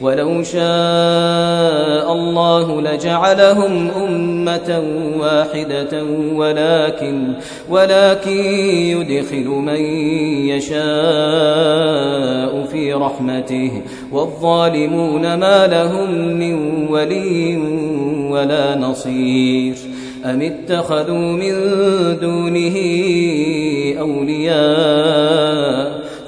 ولو شاء الله لجعلهم أمة واحدة ولكن ولكن يدخل من يشاء في رحمته والظالمون ما لهم من ولي ولا نصير أم اتخذوا من دونه أولياء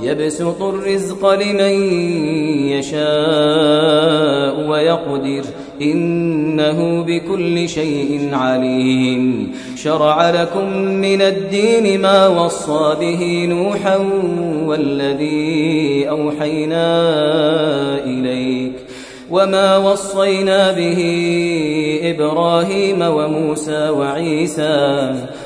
يبسط الرزق لمن يشاء ويقدر. إنه بكل شيء عليم. شرع لكم من الدين ما وصى به نوحا والذي أوحينا إليك. وما وصينا به إبراهيم وموسى وعيسى.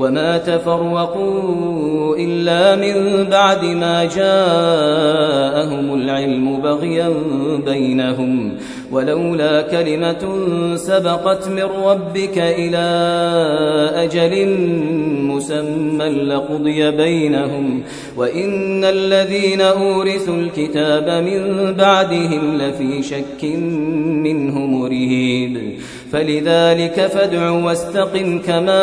وما تفرقوا إلا من بعد ما جاءهم العلم بغيا بينهم ولولا كلمة سبقت من ربك إلى أجل مسمى لقضي بينهم وإن الذين أورثوا الكتاب من بعدهم لفي شك منه مريب فلذلك فادع واستقم كما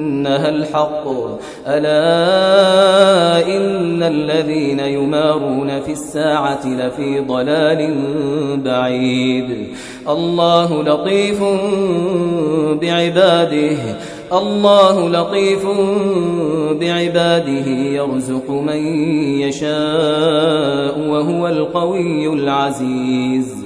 أنها الحق. ألا إن الذين يمارون في الساعة لفي ضلال بعيد. الله لطيف بعباده. الله لطيف بعباده. يرزق من يشاء وهو القوي العزيز.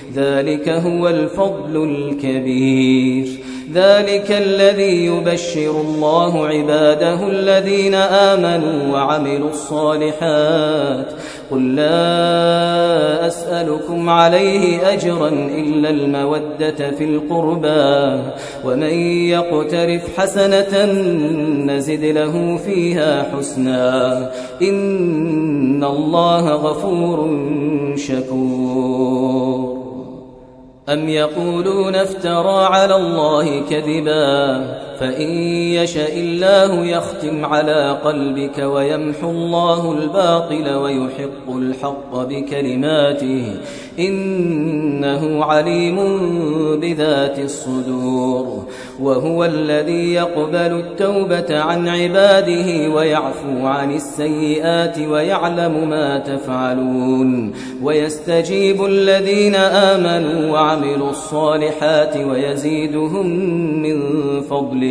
ذلك هو الفضل الكبير. ذلك الذي يبشر الله عباده الذين آمنوا وعملوا الصالحات. قل لا أسألكم عليه أجرا إلا المودة في القربى. ومن يقترف حسنة نزد له فيها حسنا. إن الله غفور شكور. أم يقولون افترى على الله كذبا فإن يشاء الله يختم على قلبك ويمحو الله الباطل ويحق الحق بكلماته إنه عليم بذات الصدور وهو الذي يقبل التوبة عن عباده ويعفو عن السيئات ويعلم ما تفعلون ويستجيب الذين آمنوا وعملوا الصالحات ويزيدهم من فضله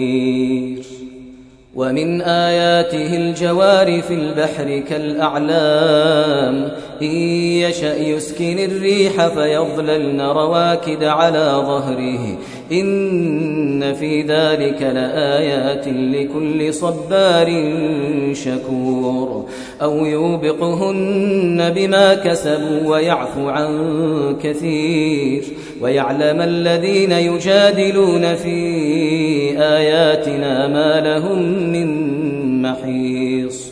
ومن آياته الجوار في البحر كالأعلام. إن يشأ يسكن الريح فيظللن رواكد على ظهره. إن في ذلك لآيات لكل صبار شكور. أو يوبقهن بما كسبوا ويعفو عن كثير. ويعلم الذين يجادلون في آياتنا ما لهم من محيص.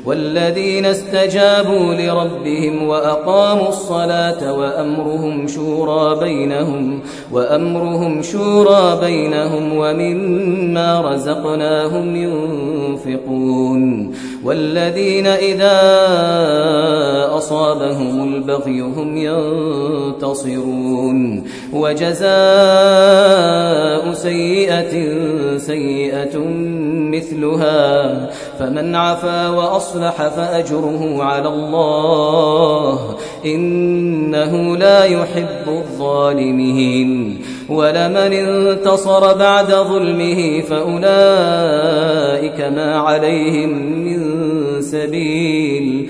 والذين استجابوا لربهم وأقاموا الصلاة وأمرهم شورى بينهم وأمرهم شورى بينهم ومما رزقناهم ينفقون والذين إذا أصابهم البغي هم ينتصرون وجزاء سيئة سيئة مثلها فمن عفا وأصلح فأجره على الله. إنه لا يحب الظالمين. ولمن انتصر بعد ظلمه فأولئك ما عليهم من سبيل.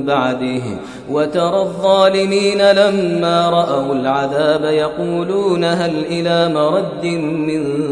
بعده. وترى الظالمين لما رأوا العذاب يقولون هل إلى مرد من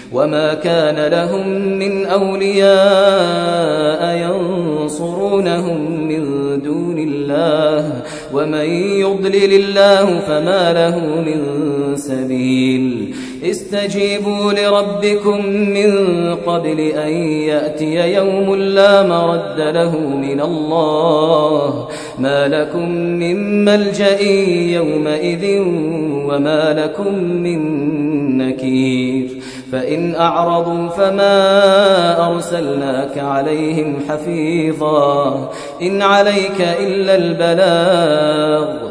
وما كان لهم من أولياء ينصرونهم من دون الله ومن يضلل الله فما له من سبيل استجيبوا لربكم من قبل أن يأتي يوم لا مرد له من الله ما لكم من ملجأ يومئذ وما لكم من نكير فإن أعرضوا فما أرسلناك عليهم حفيظا إن عليك إلا البلاغ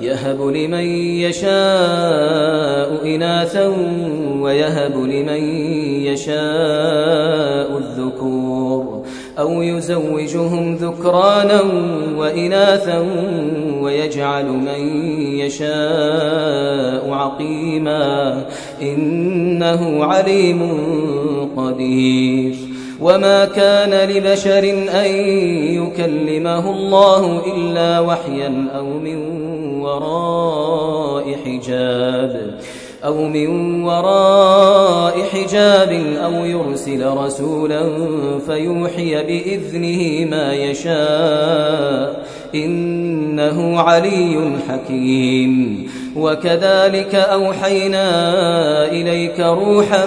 يهب لمن يشاء إناثا ويهب لمن يشاء الذكور أو يزوجهم ذكرانا وإناثا ويجعل من يشاء عقيما إنه عليم قدير وما كان لبشر أن يكلمه الله إلا وحيا أو من وراء حجاب أو من وراء حجاب أو يرسل رسولا فيوحي بإذنه ما يشاء إنه علي حكيم وكذلك أوحينا إليك روحا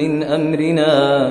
من أمرنا